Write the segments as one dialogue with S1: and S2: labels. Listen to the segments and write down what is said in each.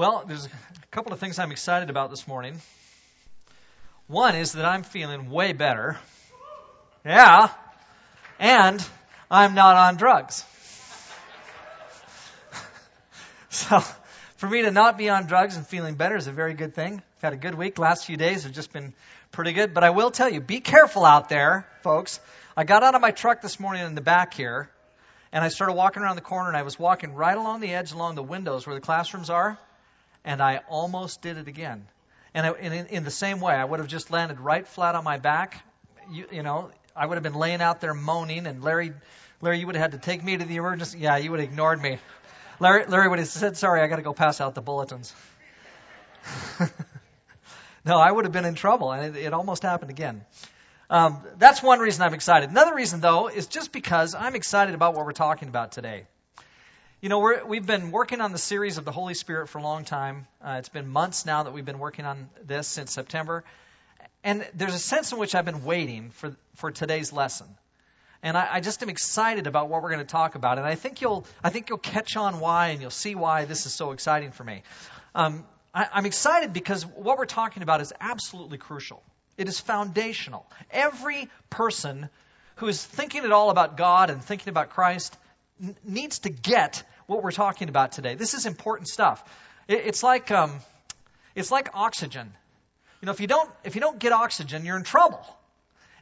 S1: Well, there's a couple of things I'm excited about this morning. One is that I'm feeling way better. Yeah. And I'm not on drugs. so, for me to not be on drugs and feeling better is a very good thing. I've had a good week. Last few days have just been pretty good. But I will tell you, be careful out there, folks. I got out of my truck this morning in the back here, and I started walking around the corner, and I was walking right along the edge, along the windows where the classrooms are and I almost did it again. And, I, in, in the same way, I would have just landed right flat on my back. You, you know, I would have been laying out there moaning, and Larry, Larry, you would have had to take me to the emergency. Yeah, you would have ignored me. Larry, Larry would have said, "Sorry, I got to go pass out the bulletins." no, I would have been in trouble, and it, it almost happened again. Um, that's one reason I'm excited. Another reason, though, is just because I'm excited about what we're talking about today. You know, we have been working on the series of the Holy Spirit for a long time. Uh, it's been months now that we've been working on this since September. And there's a sense in which I've been waiting for, for today's lesson. And I, I just am excited about what we're going to talk about. And I think you'll, I think you'll catch on why and you'll see why this is so exciting for me. Um, I, I'm excited because what we're talking about is absolutely crucial. It is foundational. Every person who is thinking at all about God and thinking about Christ needs to get what we're talking about today. This is important stuff. It, it's like um, it's like oxygen. You know, if you don't if you don't get oxygen, you're in trouble.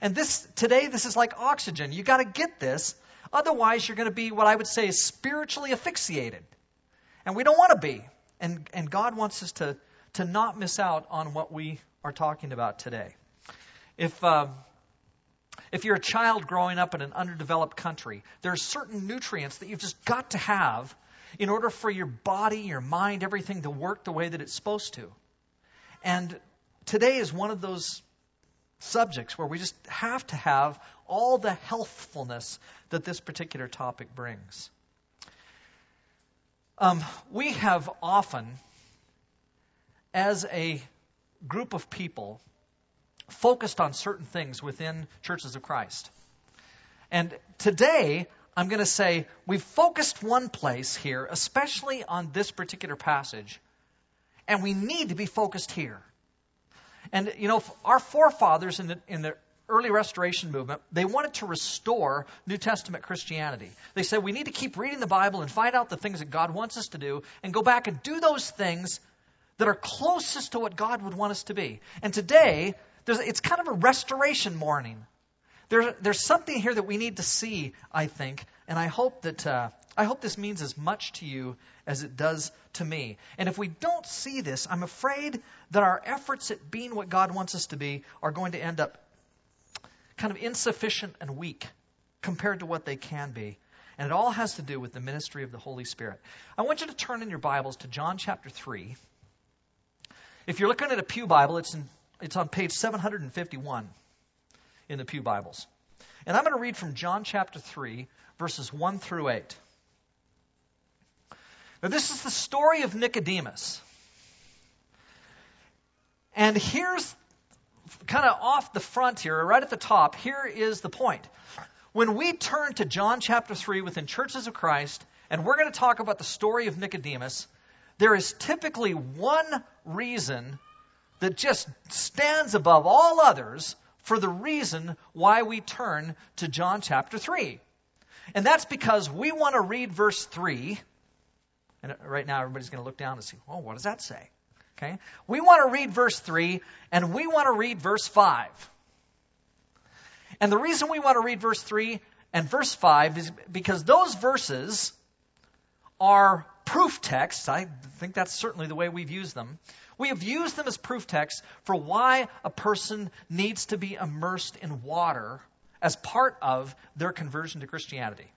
S1: And this today, this is like oxygen. You got to get this, otherwise you're going to be what I would say is spiritually asphyxiated, and we don't want to be. And and God wants us to to not miss out on what we are talking about today. If um, if you're a child growing up in an underdeveloped country, there are certain nutrients that you've just got to have in order for your body, your mind, everything to work the way that it's supposed to. And today is one of those subjects where we just have to have all the healthfulness that this particular topic brings. Um, we have often, as a group of people, focused on certain things within churches of Christ. And today, I'm going to say we've focused one place here, especially on this particular passage, and we need to be focused here. And, you know, our forefathers in the, in the early restoration movement, they wanted to restore New Testament Christianity. They said we need to keep reading the Bible and find out the things that God wants us to do and go back and do those things that are closest to what God would want us to be. And today, there's, it's kind of a restoration morning. There's, there's something here that we need to see, I think, and I hope that uh, I hope this means as much to you as it does to me. And if we don't see this, I'm afraid that our efforts at being what God wants us to be are going to end up kind of insufficient and weak compared to what they can be. And it all has to do with the ministry of the Holy Spirit. I want you to turn in your Bibles to John chapter 3. If you're looking at a Pew Bible, it's in it's on page 751 in the Pew Bibles. And I'm going to read from John chapter 3, verses 1 through 8. Now, this is the story of Nicodemus. And here's kind of off the front here, right at the top, here is the point. When we turn to John chapter 3 within Churches of Christ, and we're going to talk about the story of Nicodemus, there is typically one reason that just stands above all others for the reason why we turn to John chapter 3. And that's because we want to read verse 3. And right now, everybody's going to look down and see, oh, what does that say? Okay? We want to read verse 3, and we want to read verse 5. And the reason we want to read verse 3 and verse 5 is because those verses are proof texts. I think that's certainly the way we've used them we have used them as proof texts for why a person needs to be immersed in water as part of their conversion to Christianity.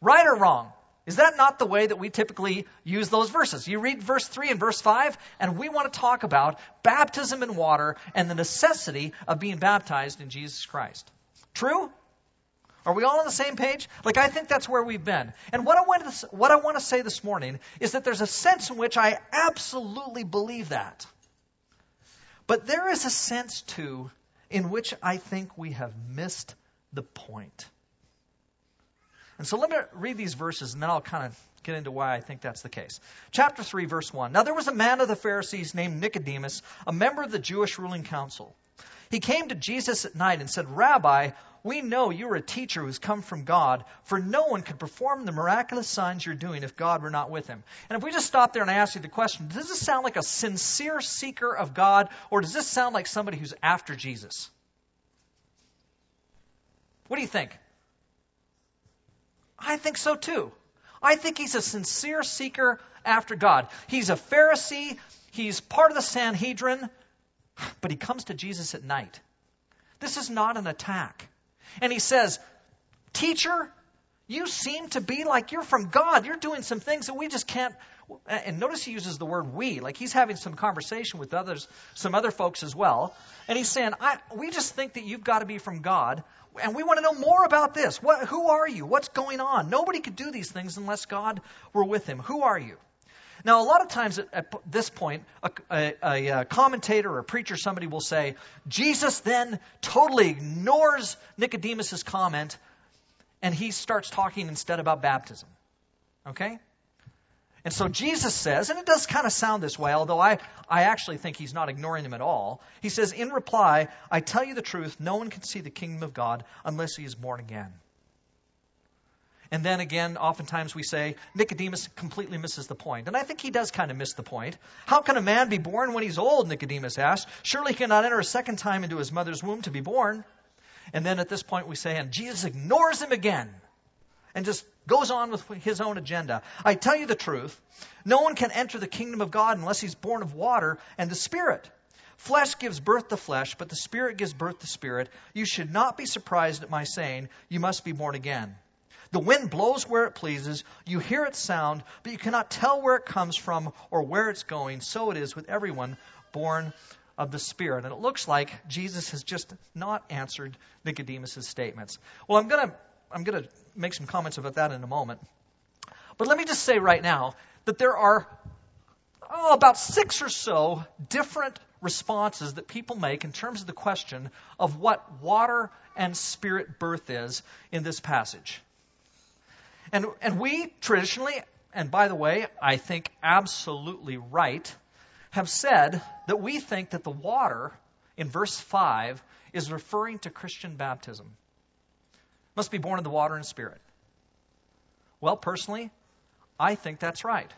S1: Right or wrong? Is that not the way that we typically use those verses? You read verse 3 and verse 5, and we want to talk about baptism in water and the necessity of being baptized in Jesus Christ. True? Are we all on the same page? Like, I think that's where we've been. And what I, want to, what I want to say this morning is that there's a sense in which I absolutely believe that. But there is a sense, too, in which I think we have missed the point. And so let me read these verses and then I'll kind of get into why I think that's the case. Chapter 3, verse 1. Now there was a man of the Pharisees named Nicodemus, a member of the Jewish ruling council. He came to Jesus at night and said, Rabbi, we know you are a teacher who's come from God, for no one could perform the miraculous signs you're doing if God were not with him. And if we just stop there and I ask you the question, does this sound like a sincere seeker of God, or does this sound like somebody who's after Jesus? What do you think? I think so too. I think he's a sincere seeker after God. He's a Pharisee, he's part of the Sanhedrin, but he comes to Jesus at night. This is not an attack. And he says, Teacher, you seem to be like you're from God. You're doing some things that we just can't. And notice he uses the word we, like he's having some conversation with others, some other folks as well. And he's saying, We just think that you've got to be from God. And we want to know more about this. What, who are you? What's going on? Nobody could do these things unless God were with him. Who are you? Now, a lot of times at, at this point, a, a, a, uh, commentator or a preacher, somebody will say, Jesus then totally ignores Nicodemus's comment and he starts talking instead about baptism. Okay? And so Jesus says, and it does kind of sound this way, although I, I actually think he's not ignoring them at all. He says, In reply, I tell you the truth, no one can see the kingdom of God unless he is born again. And then again, oftentimes we say Nicodemus completely misses the point. And I think he does kind of miss the point. How can a man be born when he's old? Nicodemus asked. Surely he cannot enter a second time into his mother's womb to be born. And then at this point we say, and Jesus ignores him again and just goes on with his own agenda. I tell you the truth no one can enter the kingdom of God unless he's born of water and the Spirit. Flesh gives birth to flesh, but the Spirit gives birth to spirit. You should not be surprised at my saying, You must be born again. The wind blows where it pleases. You hear its sound, but you cannot tell where it comes from or where it's going. So it is with everyone born of the Spirit. And it looks like Jesus has just not answered Nicodemus' statements. Well, I'm going to I'm going to make some comments about that in a moment. But let me just say right now that there are oh, about six or so different responses that people make in terms of the question of what water and spirit birth is in this passage. And, and we traditionally, and by the way, I think absolutely right, have said that we think that the water in verse 5 is referring to Christian baptism. Must be born of the water and spirit. Well, personally, I think that's right.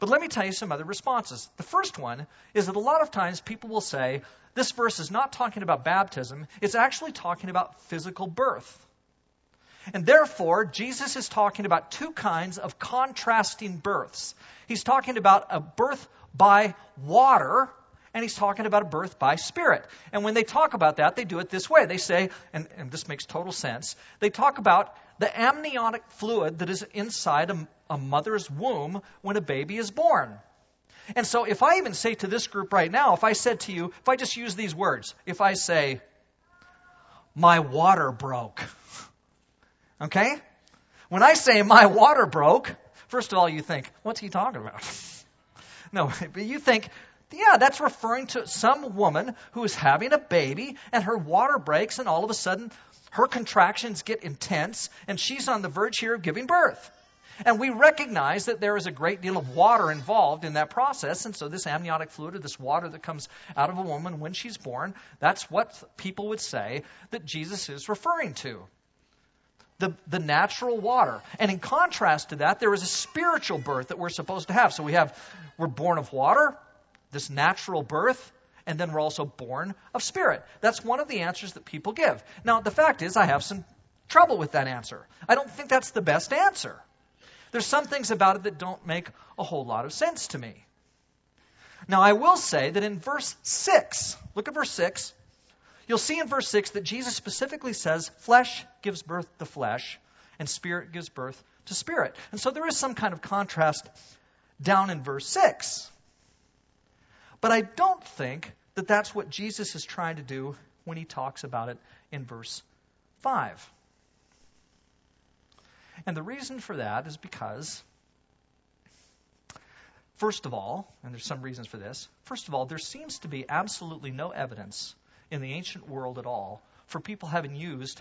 S1: But let me tell you some other responses. The first one is that a lot of times people will say, this verse is not talking about baptism, it's actually talking about physical birth. And therefore, Jesus is talking about two kinds of contrasting births. He's talking about a birth by water, and he's talking about a birth by spirit. And when they talk about that, they do it this way. They say, and, and this makes total sense, they talk about the amniotic fluid that is inside a, a mother's womb when a baby is born. And so, if I even say to this group right now, if I said to you, if I just use these words, if I say, my water broke, Okay? When I say my water broke, first of all, you think, what's he talking about? no, but you think, yeah, that's referring to some woman who is having a baby and her water breaks and all of a sudden her contractions get intense and she's on the verge here of giving birth. And we recognize that there is a great deal of water involved in that process. And so, this amniotic fluid, or this water that comes out of a woman when she's born, that's what people would say that Jesus is referring to the, the natural water. And in contrast to that, there is a spiritual birth that we're supposed to have. So we have, we're born of water, this natural birth, and then we're also born of spirit. That's one of the answers that people give. Now, the fact is, I have some trouble with that answer. I don't think that's the best answer. There's some things about it that don't make a whole lot of sense to me. Now, I will say that in verse 6, look at verse 6. You'll see in verse 6 that Jesus specifically says, flesh gives birth to flesh, and spirit gives birth to spirit. And so there is some kind of contrast down in verse 6. But I don't think that that's what Jesus is trying to do when he talks about it in verse 5. And the reason for that is because, first of all, and there's some reasons for this, first of all, there seems to be absolutely no evidence in the ancient world at all for people having used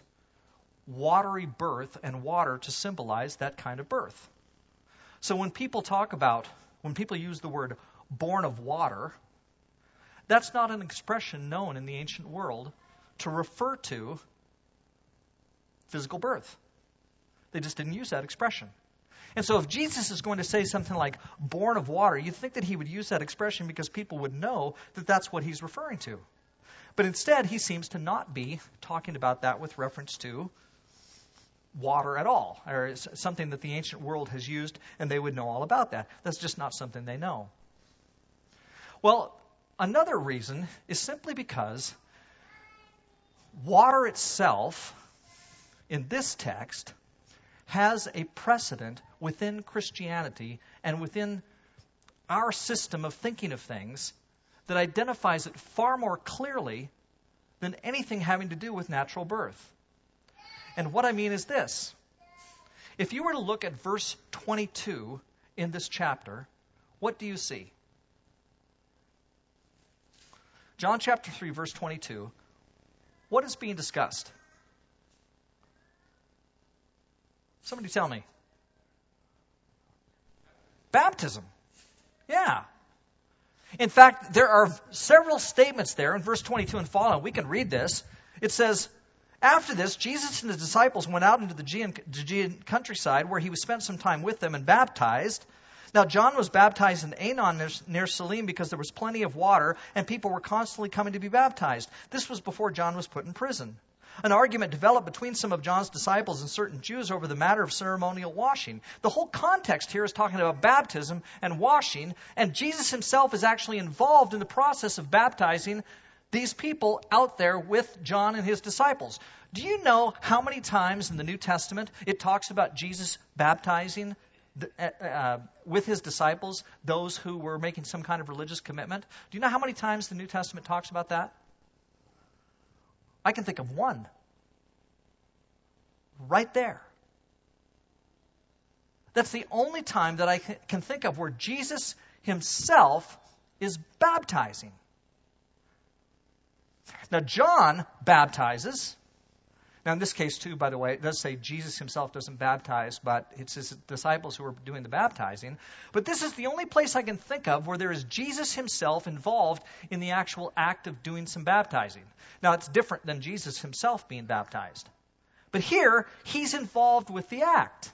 S1: watery birth and water to symbolize that kind of birth. So when people talk about, when people use the word born of water, that's not an expression known in the ancient world to refer to physical birth. They just didn't use that expression. And so if Jesus is going to say something like born of water, you'd think that he would use that expression because people would know that that's what he's referring to. But instead, he seems to not be talking about that with reference to water at all, or something that the ancient world has used, and they would know all about that. That's just not something they know. Well, another reason is simply because water itself, in this text, has a precedent within Christianity and within our system of thinking of things that identifies it far more clearly than anything having to do with natural birth. And what I mean is this if you were to look at verse 22 in this chapter, what do you see? John chapter 3, verse 22. What is being discussed? Somebody tell me. Baptism. Yeah. In fact, there are several statements there in verse 22 and following. We can read this. It says, After this, Jesus and his disciples went out into the Judean countryside where he spent some time with them and baptized. Now, John was baptized in Aenon near Salim because there was plenty of water and people were constantly coming to be baptized. This was before John was put in prison. An argument developed between some of John's disciples and certain Jews over the matter of ceremonial washing. The whole context here is talking about baptism and washing, and Jesus himself is actually involved in the process of baptizing these people out there with John and his disciples. Do you know how many times in the New Testament it talks about Jesus baptizing uh, uh, with his disciples those who were making some kind of religious commitment? Do you know how many times the New Testament talks about that? I can think of one. Right there. That's the only time that I can think of where Jesus himself is baptizing. Now, John baptizes. Now, in this case, too, by the way, it does say Jesus himself doesn't baptize, but it's his disciples who are doing the baptizing. But this is the only place I can think of where there is Jesus himself involved in the actual act of doing some baptizing. Now, it's different than Jesus himself being baptized. But here, he's involved with the act.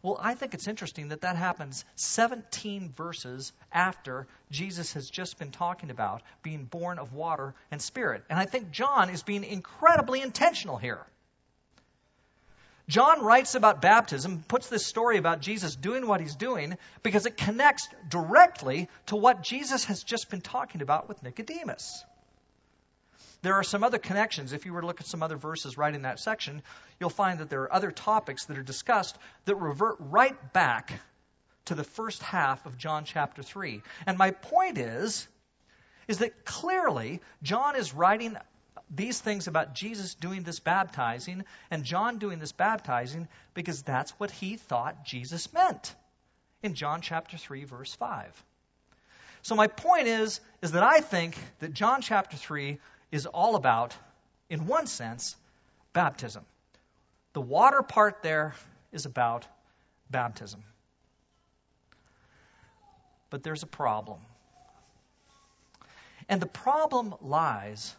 S1: Well, I think it's interesting that that happens 17 verses after Jesus has just been talking about being born of water and spirit. And I think John is being incredibly intentional here. John writes about baptism, puts this story about Jesus doing what he's doing, because it connects directly to what Jesus has just been talking about with Nicodemus. There are some other connections. If you were to look at some other verses right in that section, you'll find that there are other topics that are discussed that revert right back to the first half of John chapter 3. And my point is is that clearly John is writing these things about Jesus doing this baptizing and John doing this baptizing because that's what he thought Jesus meant in John chapter 3 verse 5. So my point is is that I think that John chapter 3 is all about, in one sense, baptism. The water part there is about baptism. But there's a problem. And the problem lies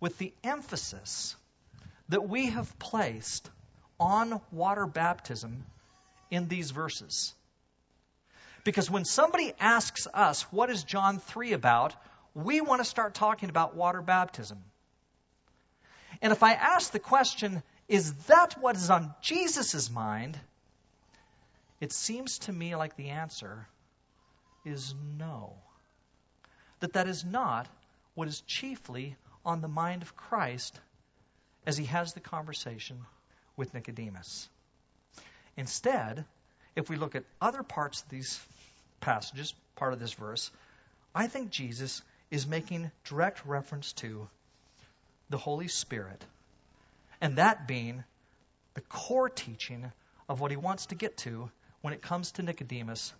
S1: with the emphasis that we have placed on water baptism in these verses. Because when somebody asks us, what is John 3 about? We want to start talking about water baptism. And if I ask the question, is that what is on Jesus' mind? It seems to me like the answer is no. That that is not what is chiefly on the mind of Christ as he has the conversation with Nicodemus. Instead, if we look at other parts of these passages, part of this verse, I think Jesus is making direct reference to the Holy Spirit, and that being the core teaching of what he wants to get to when it comes to Nicodemus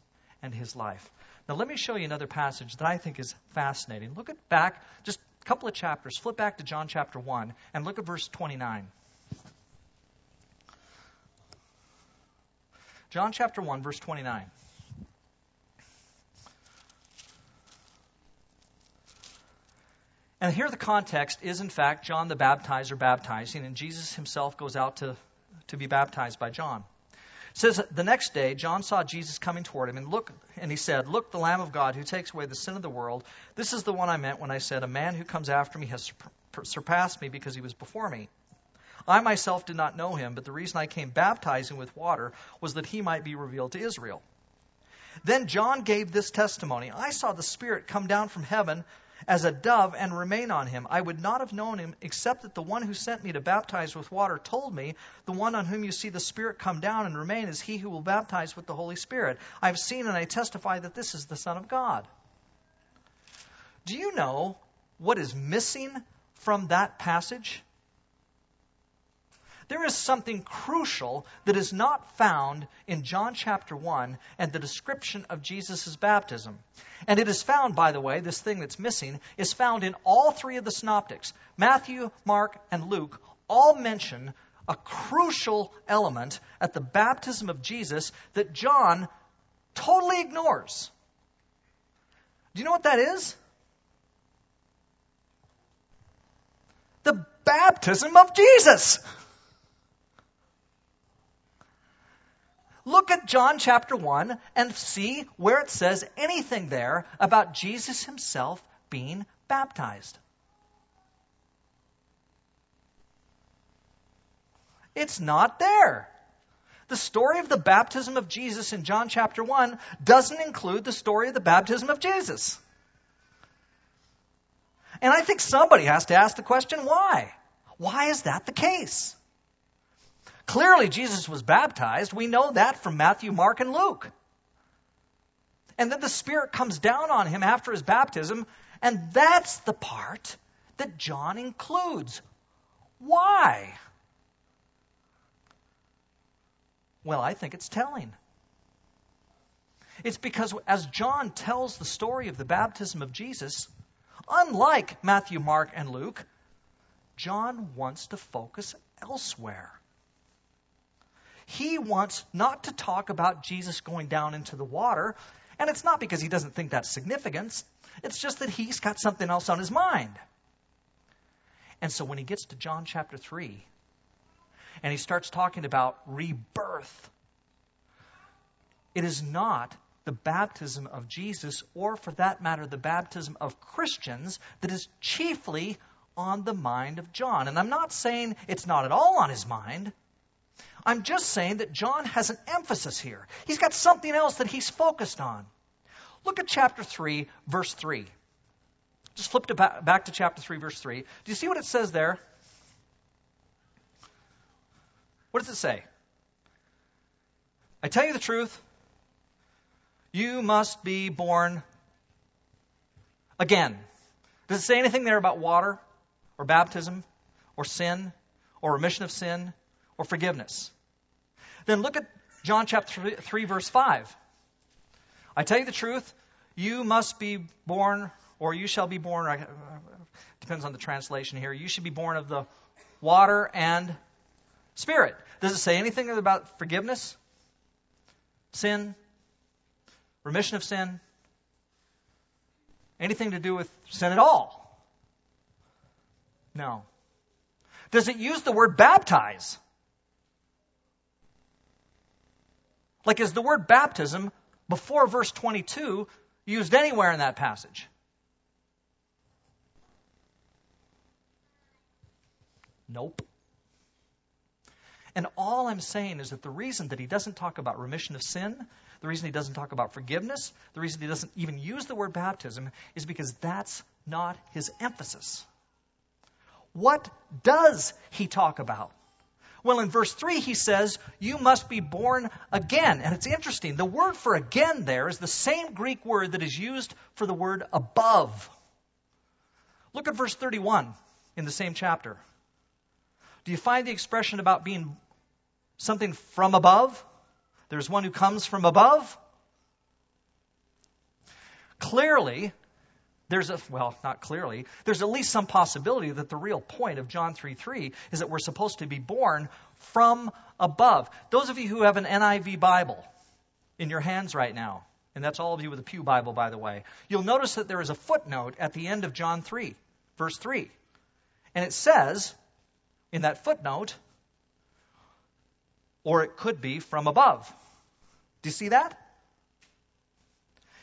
S1: and his life. Now, let me show you another passage that I think is fascinating. Look at back, just a couple of chapters. Flip back to John chapter 1 and look at verse 29. John chapter 1, verse 29. And here the context is, in fact, John the baptizer baptizing, and Jesus himself goes out to, to be baptized by John. It says the next day John saw Jesus coming toward him and look and he said, "Look, the Lamb of God who takes away the sin of the world. This is the one I meant when I said, a man who comes after me has surpassed me because he was before me." I myself did not know him, but the reason I came baptizing with water was that he might be revealed to Israel. Then John gave this testimony I saw the Spirit come down from heaven as a dove and remain on him. I would not have known him except that the one who sent me to baptize with water told me, The one on whom you see the Spirit come down and remain is he who will baptize with the Holy Spirit. I have seen and I testify that this is the Son of God. Do you know what is missing from that passage? There is something crucial that is not found in John chapter 1 and the description of Jesus' baptism. And it is found, by the way, this thing that's missing is found in all three of the synoptics. Matthew, Mark, and Luke all mention a crucial element at the baptism of Jesus that John totally ignores. Do you know what that is? The baptism of Jesus. Look John chapter 1 and see where it says anything there about Jesus himself being baptized. It's not there. The story of the baptism of Jesus in John chapter 1 doesn't include the story of the baptism of Jesus. And I think somebody has to ask the question why? Why is that the case? Clearly, Jesus was baptized. We know that from Matthew, Mark, and Luke. And then the Spirit comes down on him after his baptism, and that's the part that John includes. Why? Well, I think it's telling. It's because as John tells the story of the baptism of Jesus, unlike Matthew, Mark, and Luke, John wants to focus elsewhere. He wants not to talk about Jesus going down into the water, and it's not because he doesn't think that's significant. It's just that he's got something else on his mind. And so when he gets to John chapter 3, and he starts talking about rebirth, it is not the baptism of Jesus, or for that matter, the baptism of Christians, that is chiefly on the mind of John. And I'm not saying it's not at all on his mind. I'm just saying that John has an emphasis here. He's got something else that he's focused on. Look at chapter 3, verse 3. Just flip back to chapter 3, verse 3. Do you see what it says there? What does it say? I tell you the truth, you must be born again. Does it say anything there about water or baptism or sin or remission of sin or forgiveness? Then look at John chapter 3, verse 5. I tell you the truth, you must be born, or you shall be born, depends on the translation here, you should be born of the water and spirit. Does it say anything about forgiveness, sin, remission of sin? Anything to do with sin at all? No. Does it use the word baptize? Like, is the word baptism before verse 22 used anywhere in that passage? Nope. And all I'm saying is that the reason that he doesn't talk about remission of sin, the reason he doesn't talk about forgiveness, the reason he doesn't even use the word baptism is because that's not his emphasis. What does he talk about? Well, in verse 3, he says, You must be born again. And it's interesting. The word for again there is the same Greek word that is used for the word above. Look at verse 31 in the same chapter. Do you find the expression about being something from above? There's one who comes from above. Clearly, there's a well not clearly there's at least some possibility that the real point of john 3 3 is that we're supposed to be born from above. Those of you who have an NIV Bible in your hands right now, and that's all of you with a Pew Bible, by the way, you'll notice that there is a footnote at the end of John 3, verse 3. And it says in that footnote, or it could be from above. Do you see that?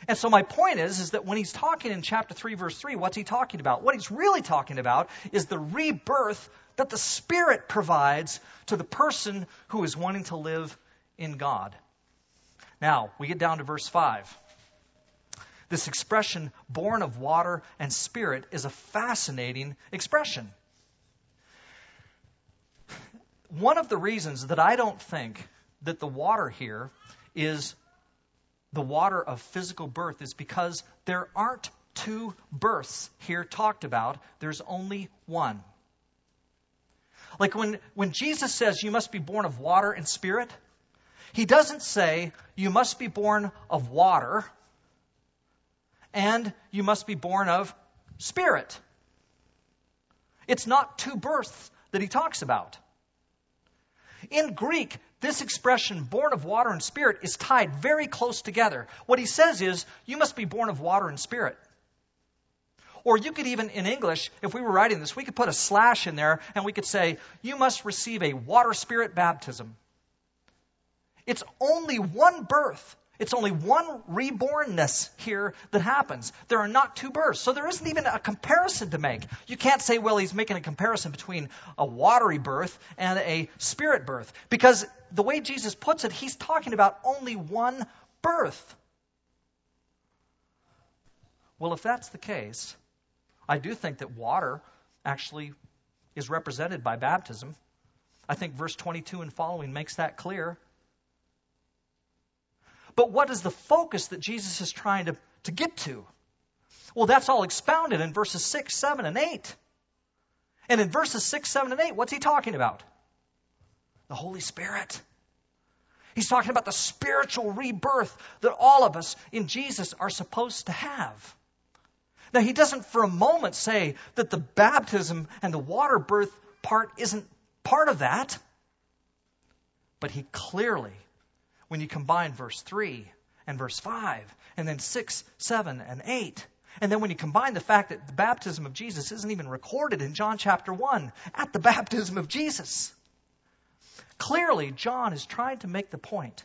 S1: And so my point is, is that when he's talking in chapter 3, verse 3, what's he talking about? What he's really talking about is the rebirth that the Spirit provides to the person who is wanting to live in God. Now, we get down to verse 5. This expression, born of water and spirit, is a fascinating expression. One of the reasons that I don't think that the water here is the water of physical birth is because there aren't two births here talked about, there's only one. Like when, when Jesus says you must be born of water and spirit, he doesn't say you must be born of water and you must be born of spirit. It's not two births that he talks about. In Greek, this expression, born of water and spirit, is tied very close together. What he says is, you must be born of water and spirit. Or you could even, in English, if we were writing this, we could put a slash in there and we could say, You must receive a water spirit baptism. It's only one birth. It's only one rebornness here that happens. There are not two births. So there isn't even a comparison to make. You can't say, well, he's making a comparison between a watery birth and a spirit birth. Because the way Jesus puts it, he's talking about only one birth. Well, if that's the case, I do think that water actually is represented by baptism. I think verse 22 and following makes that clear. But what is the focus that Jesus is trying to, to get to? Well, that's all expounded in verses 6, 7, and 8. And in verses 6, 7, and 8, what's he talking about? The Holy Spirit. He's talking about the spiritual rebirth that all of us in Jesus are supposed to have. Now, he doesn't for a moment say that the baptism and the water birth part isn't part of that. But he clearly, when you combine verse 3 and verse 5, and then 6, 7, and 8, and then when you combine the fact that the baptism of Jesus isn't even recorded in John chapter 1 at the baptism of Jesus, clearly John is trying to make the point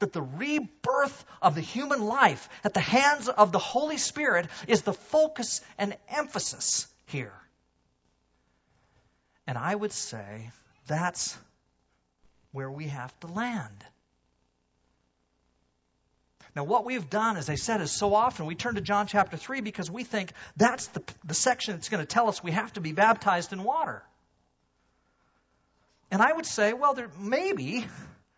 S1: that the rebirth of the human life at the hands of the Holy Spirit is the focus and emphasis here. And I would say that's where we have to land. Now, what we've done, as I said, is so often we turn to John chapter 3 because we think that's the, the section that's going to tell us we have to be baptized in water. And I would say, well, there maybe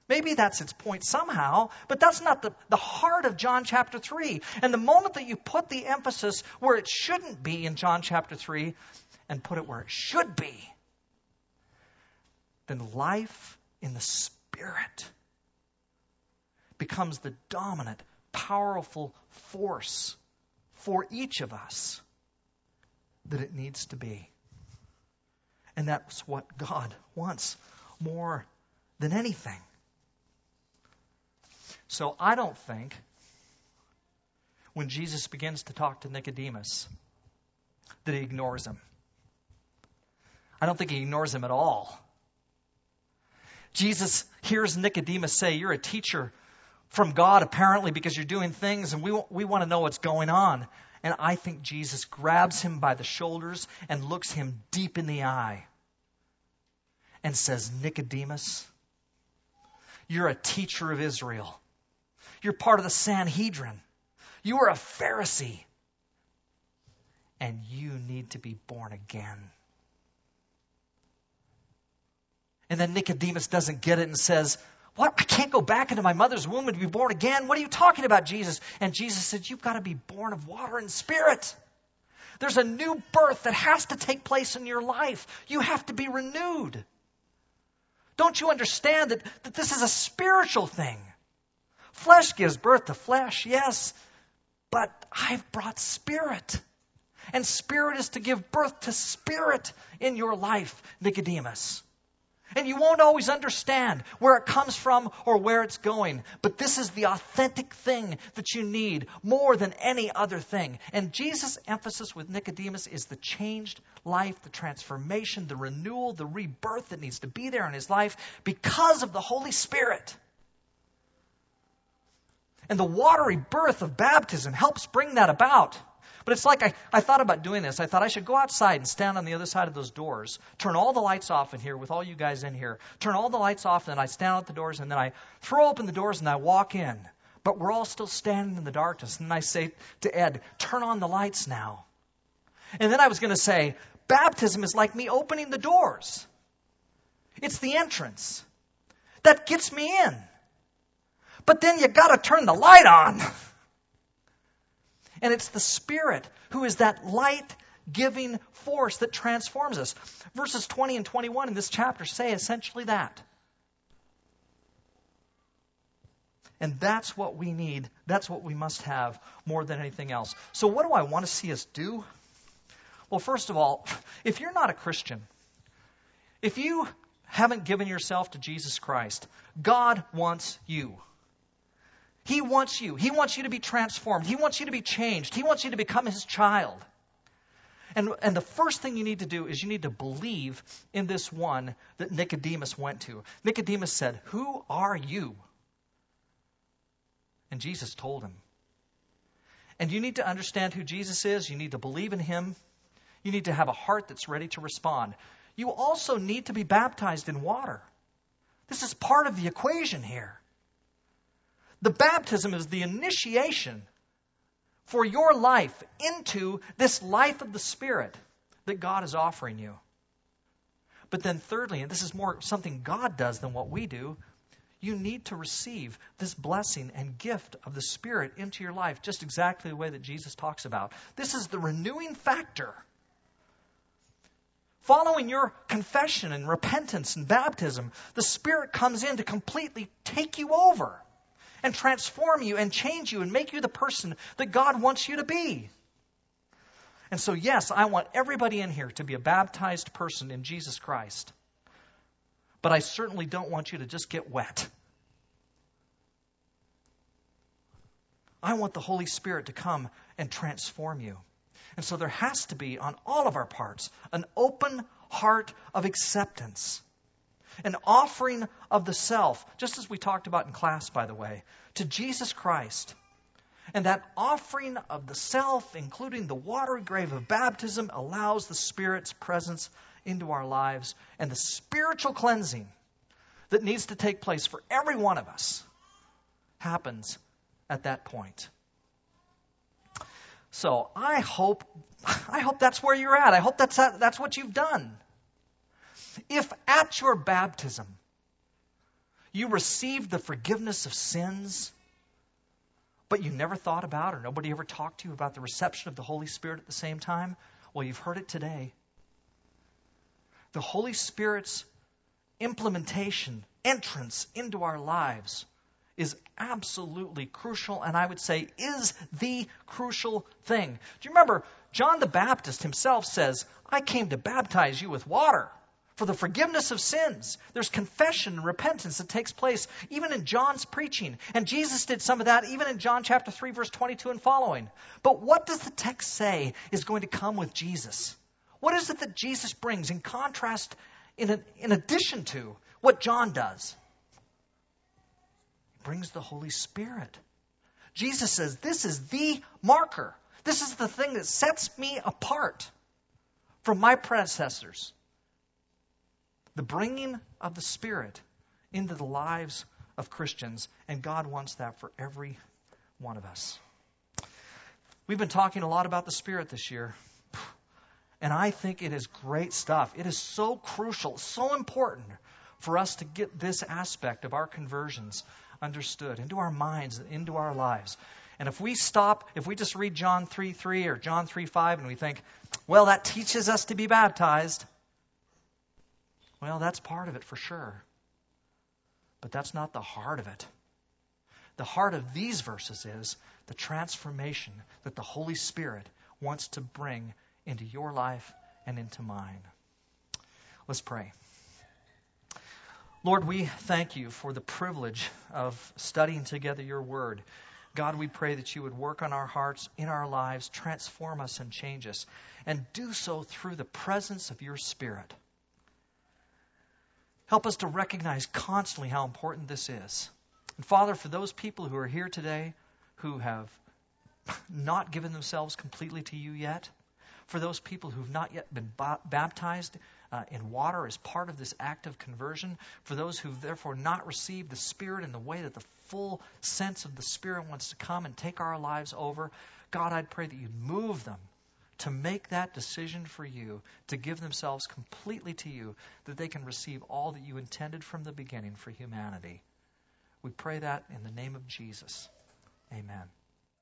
S1: Maybe that's its point somehow, but that's not the, the heart of John chapter 3. And the moment that you put the emphasis where it shouldn't be in John chapter 3 and put it where it should be, then life in the Spirit becomes the dominant, powerful force for each of us that it needs to be. And that's what God wants more than anything. So I don't think when Jesus begins to talk to Nicodemus that he ignores him. I don't think he ignores him at all. Jesus hears Nicodemus say, You're a teacher from God, apparently, because you're doing things, and we, we want to know what's going on. And I think Jesus grabs him by the shoulders and looks him deep in the eye and says, Nicodemus, you're a teacher of Israel. You're part of the Sanhedrin. You are a Pharisee. And you need to be born again. And then Nicodemus doesn't get it and says, What? I can't go back into my mother's womb and be born again? What are you talking about, Jesus? And Jesus said, You've got to be born of water and spirit. There's a new birth that has to take place in your life. You have to be renewed. Don't you understand that, that this is a spiritual thing? Flesh gives birth to flesh, yes, but I've brought spirit. And spirit is to give birth to spirit in your life, Nicodemus. And you won't always understand where it comes from or where it's going. But this is the authentic thing that you need more than any other thing. And Jesus' emphasis with Nicodemus is the changed life, the transformation, the renewal, the rebirth that needs to be there in his life because of the Holy Spirit. And the watery birth of baptism helps bring that about. But it's like I, I thought about doing this. I thought I should go outside and stand on the other side of those doors, turn all the lights off in here with all you guys in here, turn all the lights off, and then I stand at the doors, and then I throw open the doors and I walk in. But we're all still standing in the darkness. And I say to Ed, turn on the lights now. And then I was going to say, baptism is like me opening the doors. It's the entrance that gets me in. But then you got to turn the light on. And it's the Spirit who is that light giving force that transforms us. Verses 20 and 21 in this chapter say essentially that. And that's what we need. That's what we must have more than anything else. So, what do I want to see us do? Well, first of all, if you're not a Christian, if you haven't given yourself to Jesus Christ, God wants you. He wants you. He wants you to be transformed. He wants you to be changed. He wants you to become his child. And, and the first thing you need to do is you need to believe in this one that Nicodemus went to. Nicodemus said, Who are you? And Jesus told him. And you need to understand who Jesus is. You need to believe in him. You need to have a heart that's ready to respond. You also need to be baptized in water. This is part of the equation here. The baptism is the initiation for your life into this life of the Spirit that God is offering you. But then, thirdly, and this is more something God does than what we do, you need to receive this blessing and gift of the Spirit into your life, just exactly the way that Jesus talks about. This is the renewing factor. Following your confession and repentance and baptism, the Spirit comes in to completely take you over and transform you and change you and make you the person that God wants you to be. And so, yes, I want everybody in here to be a baptized person in Jesus Christ. But I certainly don't want you to just get wet. I want the Holy Spirit to come and transform you. And so there has to be, on all of our parts, an open heart of acceptance an offering of the self, just as we talked about in class, by the way, to Jesus Christ. And that offering of the self, including the watery grave of baptism, allows the Spirit's presence into our lives and the spiritual cleansing that needs to take place for every one of us happens at that point. So I hope, I hope that's where you're at. I hope that's, that's what you've done. If at your baptism you received the forgiveness of sins, but you never thought about or nobody ever talked to you about the reception of the Holy Spirit at the same time, well, you've heard it today. The Holy Spirit's implementation, entrance into our lives is absolutely crucial, and I would say is the crucial thing. Do you remember John the Baptist himself says, I came to baptize you with water for the forgiveness of sins. There's confession and repentance that takes place even in John's preaching. And Jesus did some of that even in John chapter 3 verse 22 and following. But what does the text say is going to come with Jesus? What is it that Jesus brings in contrast in, in addition to what John does? He brings the Holy Spirit. Jesus says this is the marker. This is the thing that sets me apart from my predecessors the bringing of the Spirit into the lives of Christians, and God wants that for every one of us. We've been talking a lot about the Spirit this year, and I think it is great stuff. It is so crucial, so important for us to get this aspect of our conversions understood into our minds into our lives. And if we stop, if we just read John 3 3 or John 3 5 and we think, well, that teaches us to be baptized, well, that's part of it for sure. But that's not the heart of it. The heart of these verses is the transformation that the Holy Spirit wants to bring into your life and into mine. Let's pray. Lord, we thank you for the privilege of studying together your word. God, we pray that you would work on our hearts, in our lives, transform us and change us, and do so through the presence of your Spirit. Help us to recognize constantly how important this is. And Father, for those people who are here today who have not given themselves completely to you yet, for those people who've not yet been baptized uh, in water as part of this act of conversion, for those who've therefore not received the Spirit in the way that the full sense of the Spirit wants to come and take our lives over, God, I'd pray that you'd move them to make that decision for you, to give themselves completely to you, that they can receive all that you intended from the beginning for humanity. We pray that in the name of Jesus. Amen.